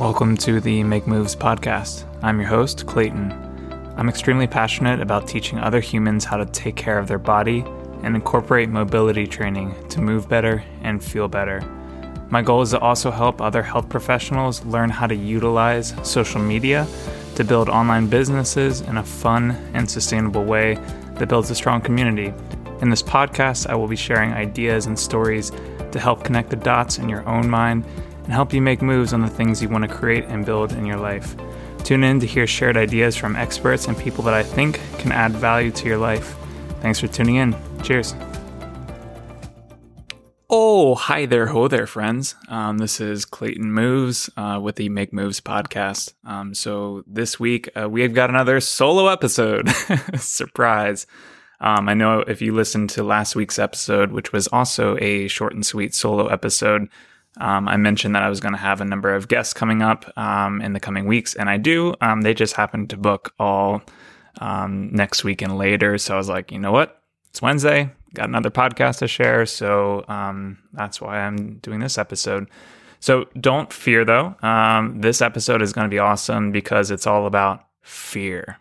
Welcome to the Make Moves podcast. I'm your host, Clayton. I'm extremely passionate about teaching other humans how to take care of their body and incorporate mobility training to move better and feel better. My goal is to also help other health professionals learn how to utilize social media to build online businesses in a fun and sustainable way that builds a strong community. In this podcast, I will be sharing ideas and stories to help connect the dots in your own mind and help you make moves on the things you want to create and build in your life. Tune in to hear shared ideas from experts and people that I think can add value to your life. Thanks for tuning in. Cheers. Oh, hi there, ho there, friends. Um, this is Clayton Moves uh, with the Make Moves podcast. Um, so this week uh, we have got another solo episode. Surprise. Um, I know if you listened to last week's episode, which was also a short and sweet solo episode, um, I mentioned that I was going to have a number of guests coming up um, in the coming weeks, and I do. Um, they just happened to book all um, next week and later. So I was like, you know what? It's Wednesday. Got another podcast to share. So um, that's why I'm doing this episode. So don't fear, though. Um, this episode is going to be awesome because it's all about fear.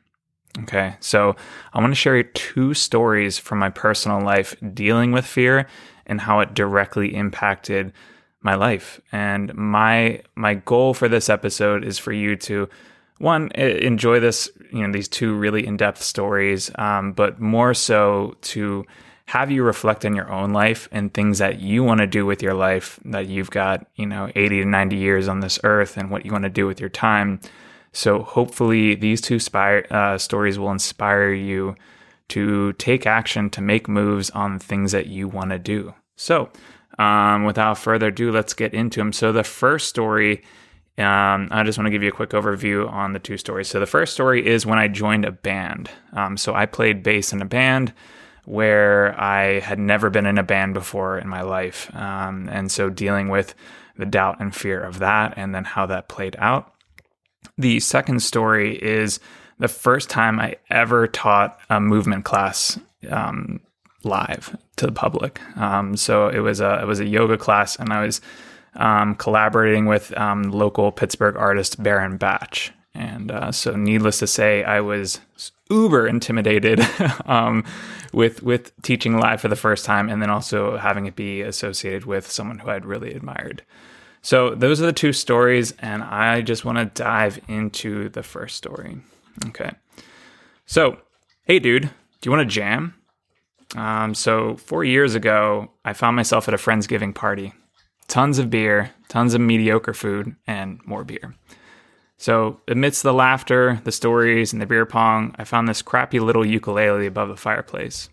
Okay, so I want to share two stories from my personal life dealing with fear and how it directly impacted my life. And my my goal for this episode is for you to one enjoy this, you know, these two really in depth stories, um, but more so to have you reflect on your own life and things that you want to do with your life that you've got, you know, 80 to 90 years on this earth and what you want to do with your time. So hopefully these two spire, uh, stories will inspire you to take action to make moves on things that you want to do. So um, without further ado, let's get into them. So the first story, um, I just want to give you a quick overview on the two stories. So the first story is when I joined a band. Um, so I played bass in a band where I had never been in a band before in my life, um, and so dealing with the doubt and fear of that, and then how that played out. The second story is the first time I ever taught a movement class um, live to the public. Um, so it was a it was a yoga class, and I was um, collaborating with um, local Pittsburgh artist Baron Batch. And uh, so, needless to say, I was uber intimidated um, with with teaching live for the first time, and then also having it be associated with someone who I'd really admired. So those are the two stories, and I just want to dive into the first story. Okay. So, hey, dude, do you want to jam? Um, so four years ago, I found myself at a friendsgiving party. Tons of beer, tons of mediocre food, and more beer. So, amidst the laughter, the stories, and the beer pong, I found this crappy little ukulele above the fireplace.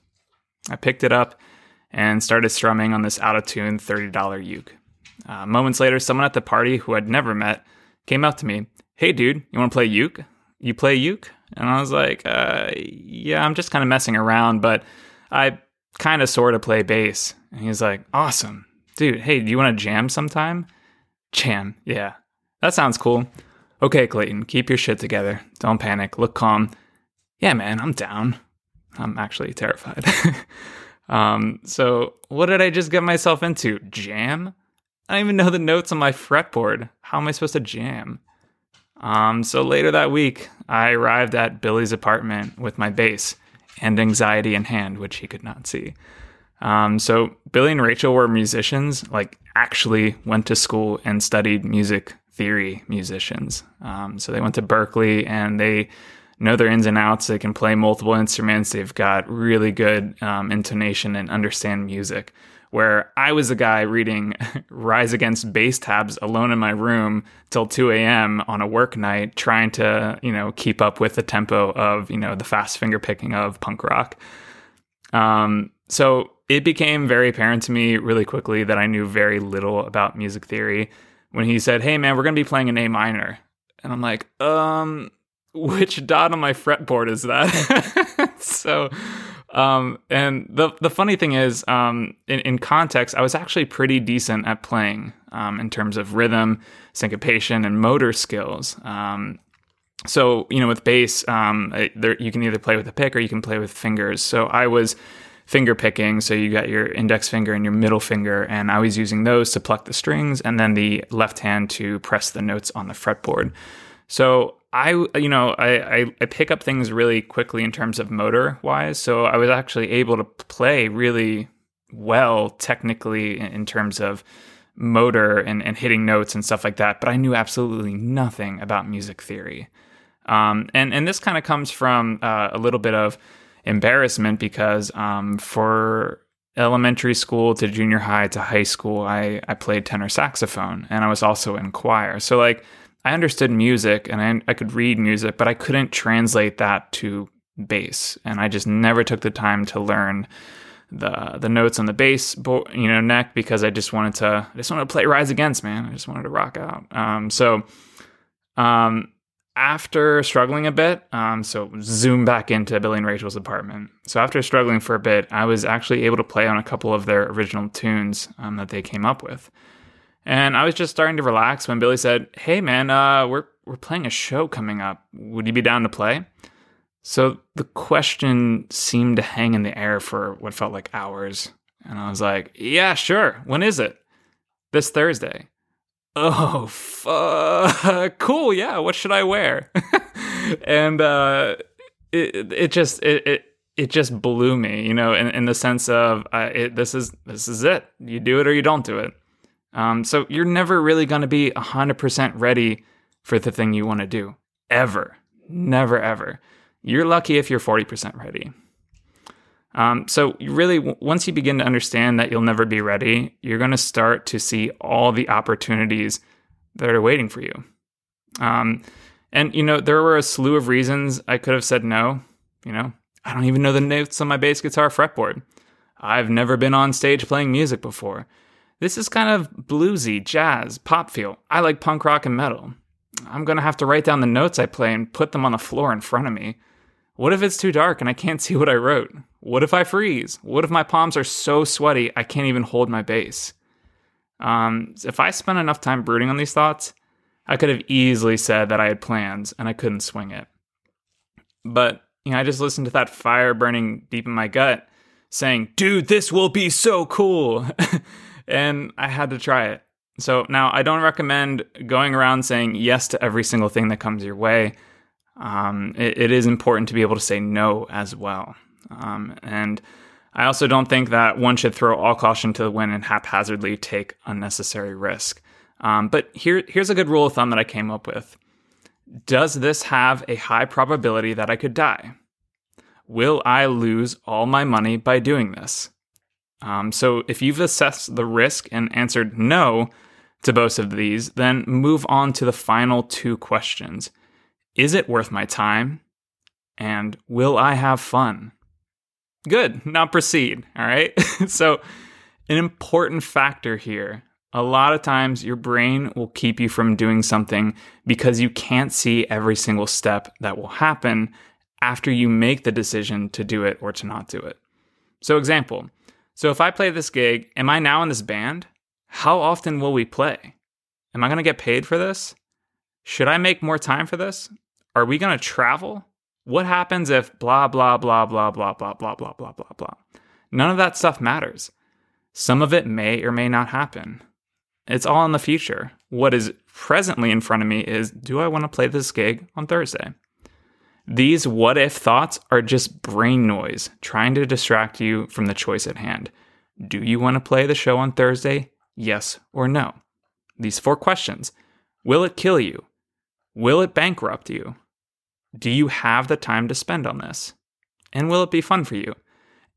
I picked it up and started strumming on this out of tune $30 uke. Uh, moments later, someone at the party who I'd never met came up to me. Hey, dude, you want to play uke? You play uke? And I was like, uh, yeah, I'm just kind of messing around, but I kind of sort of play bass. And he's like, awesome. Dude, hey, do you want to jam sometime? Jam, yeah. That sounds cool. Okay, Clayton, keep your shit together. Don't panic. Look calm. Yeah, man, I'm down. I'm actually terrified. um, so, what did I just get myself into? Jam? I don't even know the notes on my fretboard. How am I supposed to jam? Um, so later that week, I arrived at Billy's apartment with my bass and anxiety in hand, which he could not see. Um, so Billy and Rachel were musicians, like actually went to school and studied music theory musicians. Um, so they went to Berklee and they know their ins and outs. They can play multiple instruments. They've got really good um, intonation and understand music where I was a guy reading Rise Against bass tabs alone in my room till 2 a.m. on a work night, trying to, you know, keep up with the tempo of, you know, the fast finger picking of punk rock. Um, so it became very apparent to me really quickly that I knew very little about music theory when he said, Hey man, we're gonna be playing an A minor. And I'm like, um, which dot on my fretboard is that? so um, and the the funny thing is, um, in, in, context, I was actually pretty decent at playing um, in terms of rhythm, syncopation, and motor skills. Um, so you know, with bass, um, there, you can either play with a pick or you can play with fingers. So I was finger picking. So you got your index finger and your middle finger, and I was using those to pluck the strings, and then the left hand to press the notes on the fretboard. So I, you know, I, I, I pick up things really quickly in terms of motor wise. So I was actually able to play really well technically in terms of motor and, and hitting notes and stuff like that. But I knew absolutely nothing about music theory. Um, and and this kind of comes from uh, a little bit of embarrassment because um, for elementary school to junior high to high school, I I played tenor saxophone and I was also in choir. So like I understood music and I, I could read music, but I couldn't translate that to bass, and I just never took the time to learn the the notes on the bass, you know, neck because I just wanted to I just wanted to play Rise Against, man. I just wanted to rock out. Um, so, um, after struggling a bit, um, so zoom back into Billy and Rachel's apartment. So after struggling for a bit, I was actually able to play on a couple of their original tunes um, that they came up with, and I was just starting to relax when Billy said, "Hey, man, uh, we're we're playing a show coming up. Would you be down to play?" So the question seemed to hang in the air for what felt like hours, and I was like, "Yeah, sure. When is it?" This Thursday. Oh, fuck. cool. Yeah. What should I wear? and uh, it, it just, it, it, it just blew me, you know, in, in the sense of uh, it, this is this is it. You do it or you don't do it. Um, so you're never really going to be 100% ready for the thing you want to do. Ever. Never, ever. You're lucky if you're 40% ready. Um, so, really, once you begin to understand that you'll never be ready, you're going to start to see all the opportunities that are waiting for you. Um, and, you know, there were a slew of reasons I could have said no. You know, I don't even know the notes on my bass guitar fretboard. I've never been on stage playing music before. This is kind of bluesy, jazz, pop feel. I like punk rock and metal. I'm to have to write down the notes I play and put them on the floor in front of me. What if it's too dark and I can't see what I wrote? What if I freeze? What if my palms are so sweaty I can't even hold my bass? Um, if I spent enough time brooding on these thoughts, I could have easily said that I had plans and I couldn't swing it. But, you know, I just listened to that fire burning deep in my gut saying, dude, this will be so cool. and I had to try it. So now I don't recommend going around saying yes to every single thing that comes your way um, it, it is important to be able to say no as well. Um, and I also don't think that one should throw all caution to the wind and haphazardly take unnecessary risk. Um, but here, here's a good rule of thumb that I came up with. Does this have a high probability that I could die? Will I lose all my money by doing this? Um, so if you've assessed the risk and answered no to both of these, then move on to the final two questions. Is it worth my time? And will I have fun? Good, now proceed. All right. so, an important factor here a lot of times your brain will keep you from doing something because you can't see every single step that will happen after you make the decision to do it or to not do it. So, example so if I play this gig, am I now in this band? How often will we play? Am I going to get paid for this? Should I make more time for this? Are we going to travel? What happens if blah, blah, blah, blah, blah, blah, blah, blah, blah, blah, blah? None of that stuff matters. Some of it may or may not happen. It's all in the future. What is presently in front of me is do I want to play this gig on Thursday? These what if thoughts are just brain noise trying to distract you from the choice at hand. Do you want to play the show on Thursday? Yes or no? These four questions Will it kill you? Will it bankrupt you? Do you have the time to spend on this? And will it be fun for you?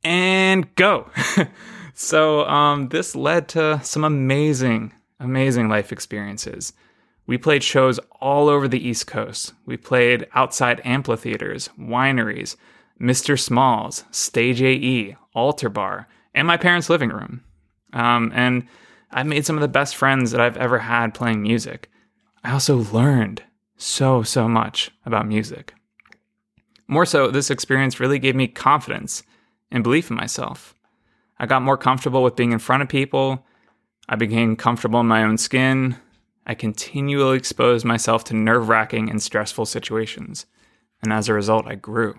And go. so, um, this led to some amazing, amazing life experiences. We played shows all over the East Coast. We played outside amphitheaters, wineries, Mr. Smalls, Stage AE, Altar Bar, and my parents' living room. Um, and I made some of the best friends that I've ever had playing music. I also learned so, so much about music. More so, this experience really gave me confidence and belief in myself. I got more comfortable with being in front of people. I became comfortable in my own skin. I continually exposed myself to nerve wracking and stressful situations. And as a result, I grew.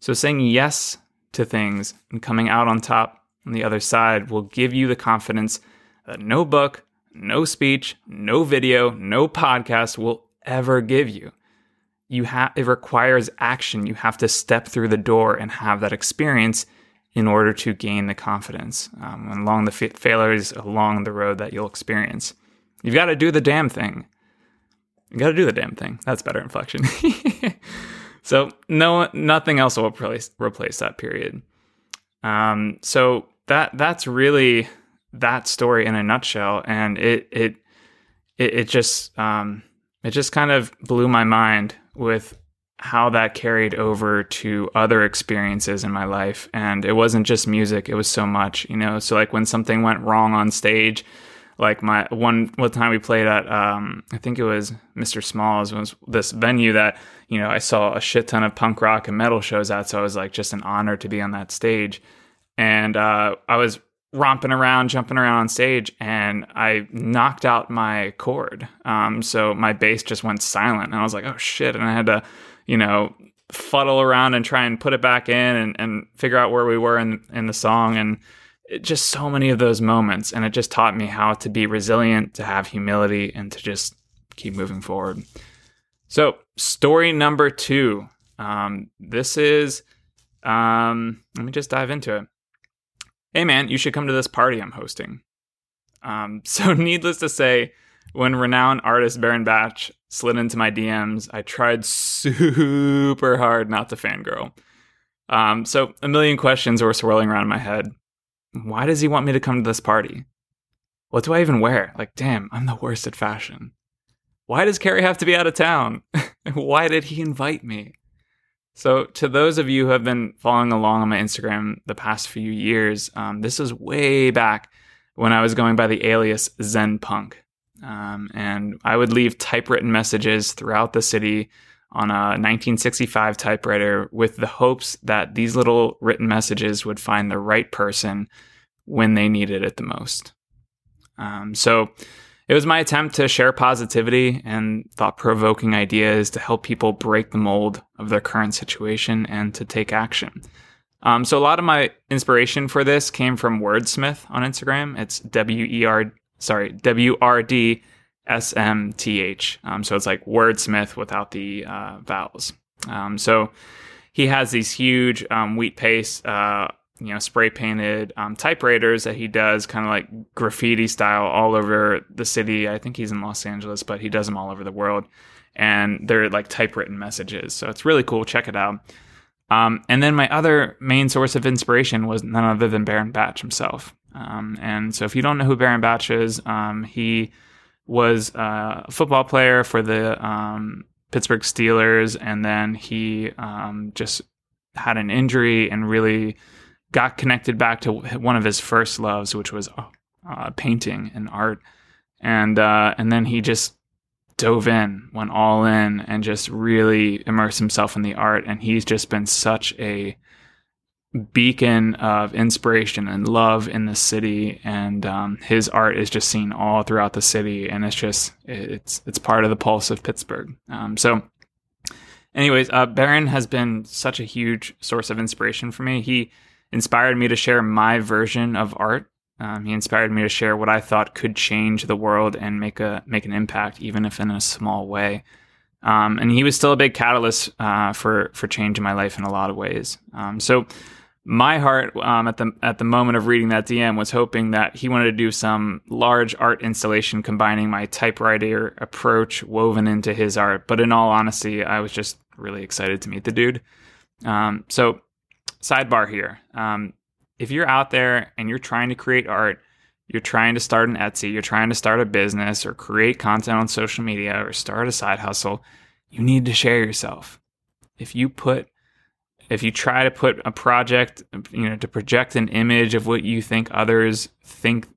So, saying yes to things and coming out on top on the other side will give you the confidence that no book, no speech, no video, no podcast will ever give you. You have it requires action. You have to step through the door and have that experience in order to gain the confidence um, along the fa- failures along the road that you'll experience. You've got to do the damn thing. You got to do the damn thing. That's better inflection. so no, nothing else will replace replace that period. Um, so that that's really that story in a nutshell, and it it it, it just um, it just kind of blew my mind with how that carried over to other experiences in my life. And it wasn't just music, it was so much, you know. So like when something went wrong on stage, like my one one time we played at um, I think it was Mr. Smalls was this venue that, you know, I saw a shit ton of punk rock and metal shows at. So it was like just an honor to be on that stage. And uh, I was romping around, jumping around on stage, and I knocked out my cord. Um, so my bass just went silent, and I was like, "Oh shit!" And I had to you know, fuddle around and try and put it back in and, and figure out where we were in, in the song. And it, just so many of those moments. And it just taught me how to be resilient, to have humility, and to just keep moving forward. So, story number two. Um, this is, um, let me just dive into it. Hey, man, you should come to this party I'm hosting. Um, so, needless to say, when renowned artist Baron Batch slid into my DMs, I tried super hard not to fangirl. Um, so a million questions were swirling around my head. Why does he want me to come to this party? What do I even wear? Like, damn, I'm the worst at fashion. Why does Carrie have to be out of town? Why did he invite me? So, to those of you who have been following along on my Instagram the past few years, um, this is way back when I was going by the alias Zen Punk. Um, and I would leave typewritten messages throughout the city on a 1965 typewriter with the hopes that these little written messages would find the right person when they needed it the most. Um, so it was my attempt to share positivity and thought provoking ideas to help people break the mold of their current situation and to take action. Um, so a lot of my inspiration for this came from WRDSMTH on Instagram. It's W E R sorry, W R D S M T H. Um, so it's like wordsmith without the uh, vowels. Um, so he has these huge um, wheat paste, uh, you know, spray painted um, typewriters that he does kind of like graffiti style all over the city. I think he's in Los Angeles, but he does them all over the world. And they're like typewritten messages. So it's really cool. Check it out. Um, and then my other main source of inspiration was none other than Baron Batch himself. Um, and so, if you don't know who Baron Batch is, he was uh, a football player for the um, Pittsburgh Steelers, and then he um, just had an injury and really got connected back to one of his first loves, which was uh, painting and art. And uh, and then he just dove in, went all in, and just really immersed himself in the art. And he's just been such a beacon of inspiration and love in the city. And um, his art is just seen all throughout the city. And it's just it's it's part of the pulse of pittsburgh. Um, so anyways uh, baron has been such a huge source of inspiration for me. He inspired me to share my version of art. Um, he inspired me to share what i thought could change the world and make a make an impact even if in a small way. Um, and he was still a big catalyst uh, for for change in my life in a lot of ways. Um, so my heart um, at the at the moment of reading that DM was hoping that he wanted to do some large art installation combining my typewriter approach woven into his art. But in all honesty, I was just really excited to meet the dude. Um, so, sidebar here: um, if you're out there and you're trying to create art, you're trying to start an Etsy, you're trying to start a business or create content on social media or start a side hustle, you need to share yourself. If you put if you try to put a project, you know, to project an image of what you think others think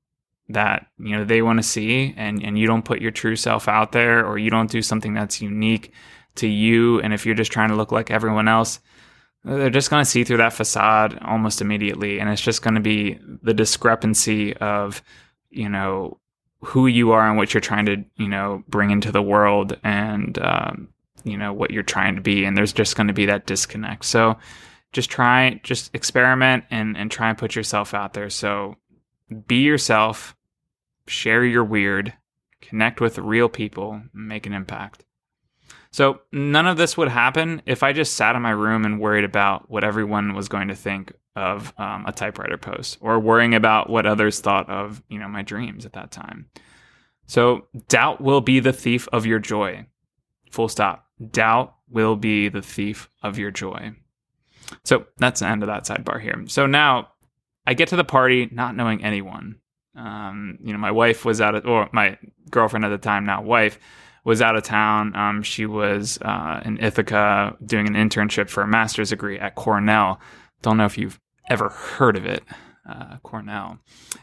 that, you know, they want to see and, and you don't put your true self out there or you don't do something that's unique to you. And if you're just trying to look like everyone else, they're just going to see through that facade almost immediately. And it's just going to be the discrepancy of, you know, who you are and what you're trying to, you know, bring into the world and, um, you know what you're trying to be and there's just going to be that disconnect so just try, just experiment and, and try and put yourself out there. So be yourself, share your weird, connect with real people, make an impact. So none of this would happen if I just sat in my room and worried about what everyone was going to think of um, a typewriter post or worrying about what others thought of, you know, my dreams at that time. So doubt will be the thief of your joy. Full stop. Doubt will be the thief of your joy. So that's the end of that sidebar here. So now I get to the party not knowing anyone. Um, you know, my wife was out of, or my girlfriend at the time, now wife, was out of town. Um, she was uh, in Ithaca doing an internship for a master's degree at Cornell. Don't know if you've ever heard of it, uh, Cornell.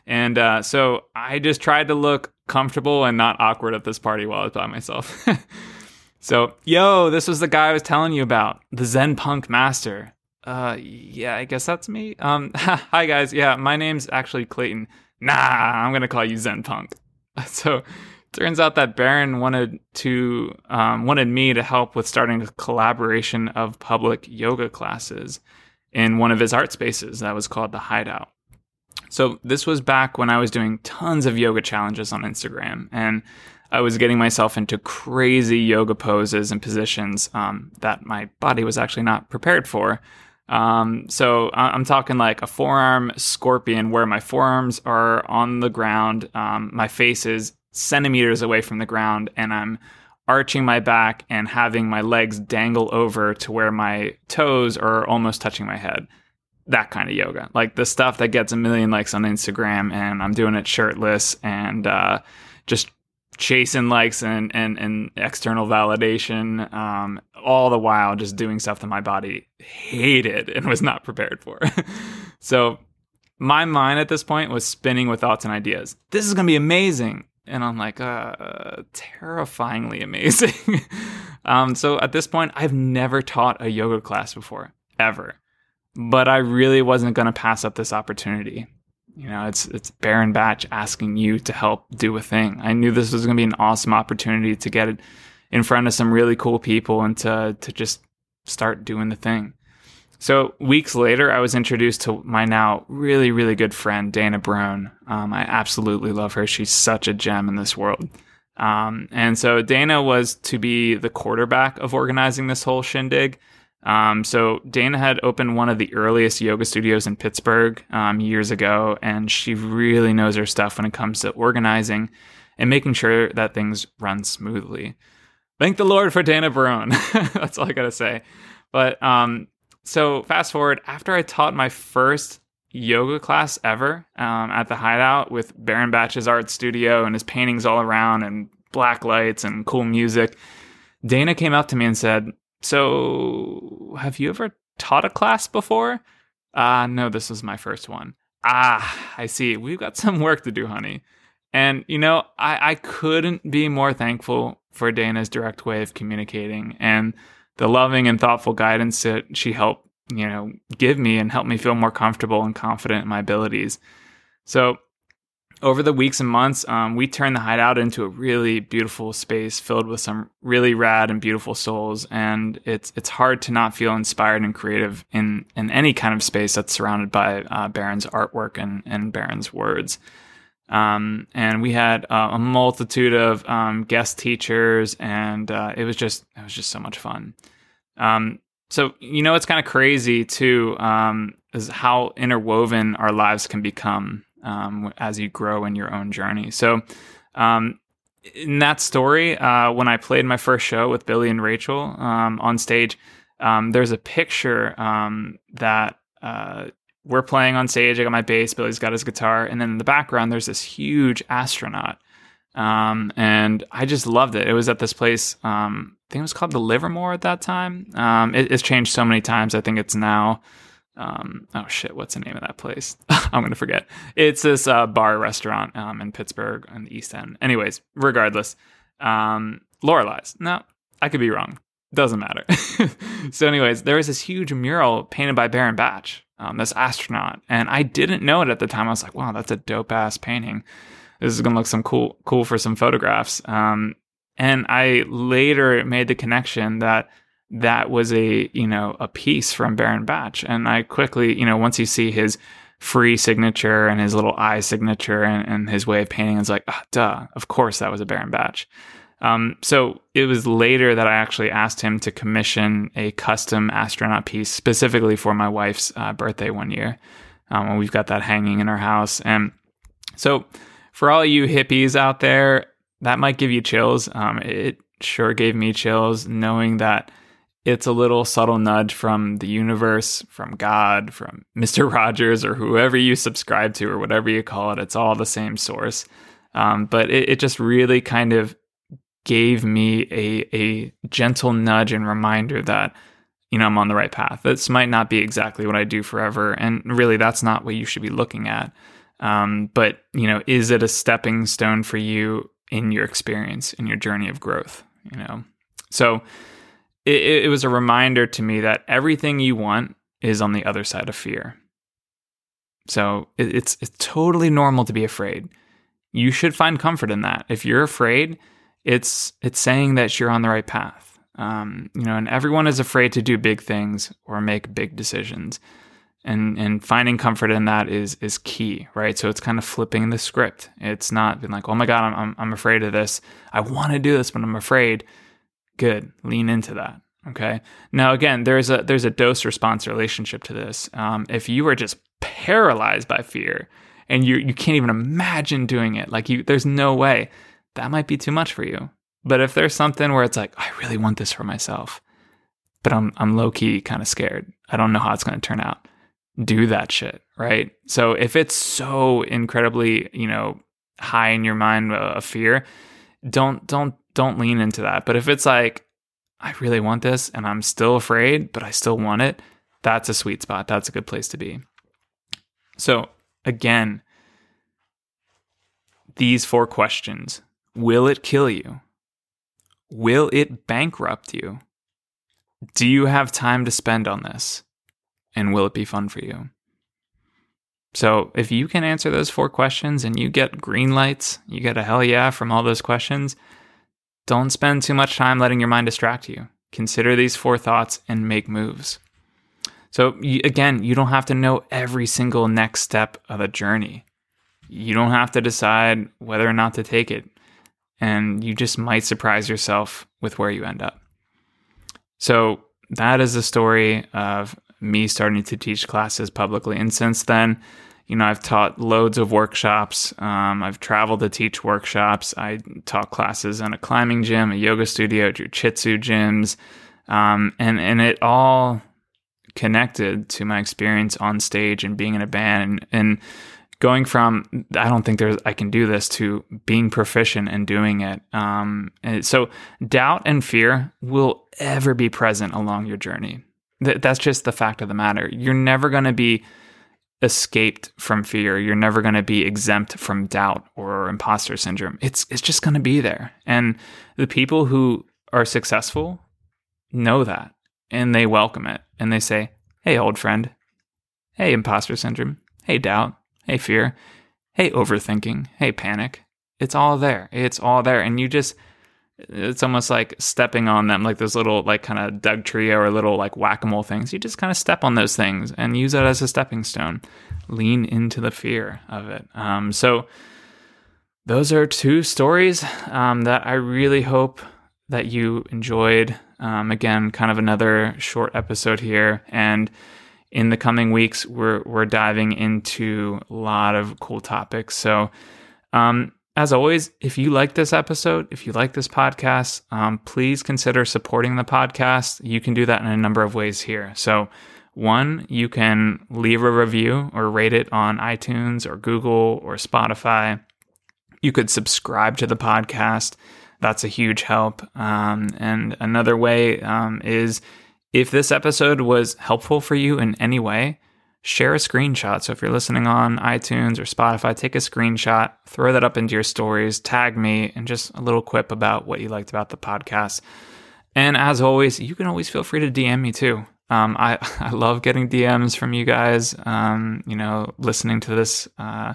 And uh, so I just tried to look comfortable and not awkward at this party while I was by myself. so, yo, this was the guy I was telling you about, the Zen Punk Master. Uh, yeah, I guess that's me. Um, hi guys. Yeah, my name's actually Clayton. Nah, I'm gonna call you Zen Punk. So, turns out that Baron wanted to um, wanted me to help with starting a collaboration of public yoga classes in one of his art spaces that was called the Hideout. So this was back when I was doing tons of yoga challenges on Instagram, and I was getting myself into crazy yoga poses and positions um, that my body was actually not prepared for. Um, so I'm talking like a forearm scorpion where my forearms are on the ground, um, my face is centimeters away from the ground, and I'm arching my back and having my legs dangle over to where my toes are almost touching my head. That kind of yoga, like the stuff that gets a million likes on Instagram, and I'm doing it shirtless and uh, just chasing likes and, and, and external validation, um, all the while just doing stuff that my body hated and was not prepared for. so my mind at this point was spinning with thoughts and ideas. This is going to be amazing and I'm like, uh, terrifyingly amazing. um, so at this point, I've never taught a yoga class before, ever. But I really wasn't going to pass up this opportunity. You know, it's it's Baron Batch asking you to help do a thing. I knew this was going to be an awesome opportunity to get it in front of some really cool people and to to just start doing the thing. So weeks later, I was introduced to my now really, really good friend, Dana Brown. Um, I absolutely love her. She's such a gem in this world. Um, and so Dana was to be the quarterback of organizing this whole shindig. Um, so Dana had opened one of the earliest yoga studios in Pittsburgh um, years ago, and she really knows her stuff when it comes to organizing and making sure that things run smoothly. Thank the Lord for Dana Barone. That's all I gotta say. But um, so fast forward after I taught my first yoga class ever um, at the Hideout with Baron Batch's art studio and his paintings all around and black lights and cool music. Dana came up to me and said, "So, have you ever taught a class before?" Ah, uh, no, this was my first one. Ah, I see. We've got some work to do, honey. And you know, I, I couldn't be more thankful for Dana's direct way of communicating and the loving and thoughtful guidance that she helped, you know, give me and help me feel more comfortable and confident in my abilities. So over the weeks and months, um, we turned the hideout into a really beautiful space filled with some really rad and beautiful souls. And it's it's hard to not feel inspired and creative in in any kind of space that's surrounded by uh, Baron's artwork and and Baron's words. Um, and we had uh, a multitude of um, guest teachers, and uh, it was just it was just so much fun. Um, so you know, it's kind of crazy too, um, is how interwoven our lives can become um, as you grow in your own journey. So um, in that story, uh, when I played my first show with Billy and Rachel on stage, there's a picture that uh, we're playing on stage. I got my bass. Billy's got his guitar, and then in the background, there's this huge astronaut. Um, and I just loved it. It was at this place. Um, I think it was called the Livermore at that time. Um, it, it's changed so many times. I think it's now. Um, oh shit, what's the name of that place? I'm gonna forget. It's this uh, bar restaurant um, in Pittsburgh on the East End. Anyways, regardless, um, Lorelei's. No, I could be wrong. Doesn't matter. so, anyways, there was this huge mural painted by Baron Batch um, this astronaut. And I didn't know it at the time. I was like, wow, that's a dope ass painting. This is gonna look some cool cool for some photographs. Um, and I later made the connection that that was a you know a piece from Baron Batch, and I quickly you know once you see his free signature and his little eye signature and, and his way of painting, it's like, oh, duh, of course that was a Baron Batch. Um, so it was later that I actually asked him to commission a custom astronaut piece specifically for my wife's uh, birthday one year. Um, and we've got that hanging in our house. And so for all you hippies out there, that might give you chills. Um, it sure gave me chills knowing that it's a little subtle nudge from the universe, from God, from Mr. Rogers, or whoever you subscribe to, or whatever you call it. It's all the same source. Um, but it, it just really kind of gave me a a gentle nudge and reminder that you know I'm on the right path. This might not be exactly what I do forever, and really that's not what you should be looking at. Um, but you know, is it a stepping stone for you in your experience in your journey of growth? You know, so it, it was a reminder to me that everything you want is on the other side of fear. So it, it's it's totally normal to be afraid. You should find comfort in that. If you're afraid, it's it's saying that you're on the right path. Um, you know, and everyone is afraid to do big things or make big decisions, and and finding comfort in that is is key, right? So it's kind of flipping the script. It's not being like, oh my god, I'm I'm, I'm afraid of this. I want to do this, but I'm afraid. Good, lean into that. Okay. Now again, there's a there's a dose response relationship to this. Um, if you are just paralyzed by fear and you you can't even imagine doing it, like you, there's no way that might be too much for you. But if there's something where it's like, I really want this for myself, but I'm I'm low key kind of scared. I don't know how it's going to turn out. Do that shit, right? So if it's so incredibly, you know, high in your mind of fear, don't don't don't lean into that. But if it's like, I really want this and I'm still afraid, but I still want it, that's a sweet spot. That's a good place to be. So again, these four questions Will it kill you? Will it bankrupt you? Do you have time to spend on this? And will it be fun for you? So, if you can answer those four questions and you get green lights, you get a hell yeah from all those questions, don't spend too much time letting your mind distract you. Consider these four thoughts and make moves. So, again, you don't have to know every single next step of the journey. You don't have to decide whether or not to take it and you just might surprise yourself with where you end up. So, that is the story of me starting to teach classes publicly. And since then, you know, I've taught loads of workshops. Um, I've traveled to teach workshops. I taught classes in a climbing gym, a yoga studio, jujitsu gyms, um, and and it all connected to my experience on stage and being in a band. And, and going from I don't think there's I can do this to being proficient and doing it. Um, and so doubt and fear will ever be present along your journey. Th- that's just the fact of the matter. You're never going to be escaped from fear. You're never going to be exempt from doubt or imposter syndrome. It's it's just going to be there. And the people who are successful know that and they welcome it and they say, "Hey old friend. Hey imposter syndrome. Hey doubt Hey, fear. Hey, overthinking. Hey, panic. It's all there. It's all there. And you just, it's almost like stepping on them, like those little, like kind of Dugtrio or little like whack a mole things. You just kind of step on those things and use it as a stepping stone. Lean into the fear of it. Um, so, those are two stories um, that I really hope that you enjoyed. Um, again, kind of another short episode here. And in the coming weeks, we're we're diving into a lot of cool topics. So, um, as always, if you like this episode, if you like this podcast, um, please consider supporting the podcast. You can do that in a number of ways here. So, one, you can leave a review or rate it on iTunes or Google or Spotify. You could subscribe to the podcast. That's a huge help. Um, and another way um, is if this episode was helpful for you in any way, share a screenshot. So if you're listening on iTunes or Spotify, take a screenshot, throw that up into your stories, tag me, and just a little quip about what you liked about the podcast. And as always, you can always feel free to DM me too. Um, I, I love getting DMs from you guys, um, you know, listening to this uh,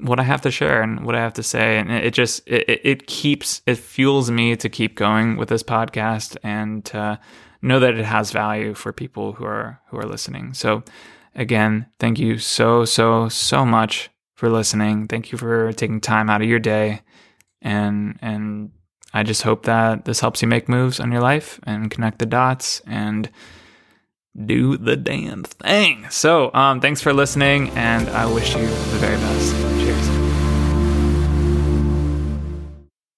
what I have to share and what I have to say, and it just it, it keeps it fuels me to keep going with this podcast and to know that it has value for people who are who are listening. So again, thank you so so so much for listening. Thank you for taking time out of your day, and and I just hope that this helps you make moves on your life and connect the dots and do the damn thing. So, um, thanks for listening, and I wish you the very best.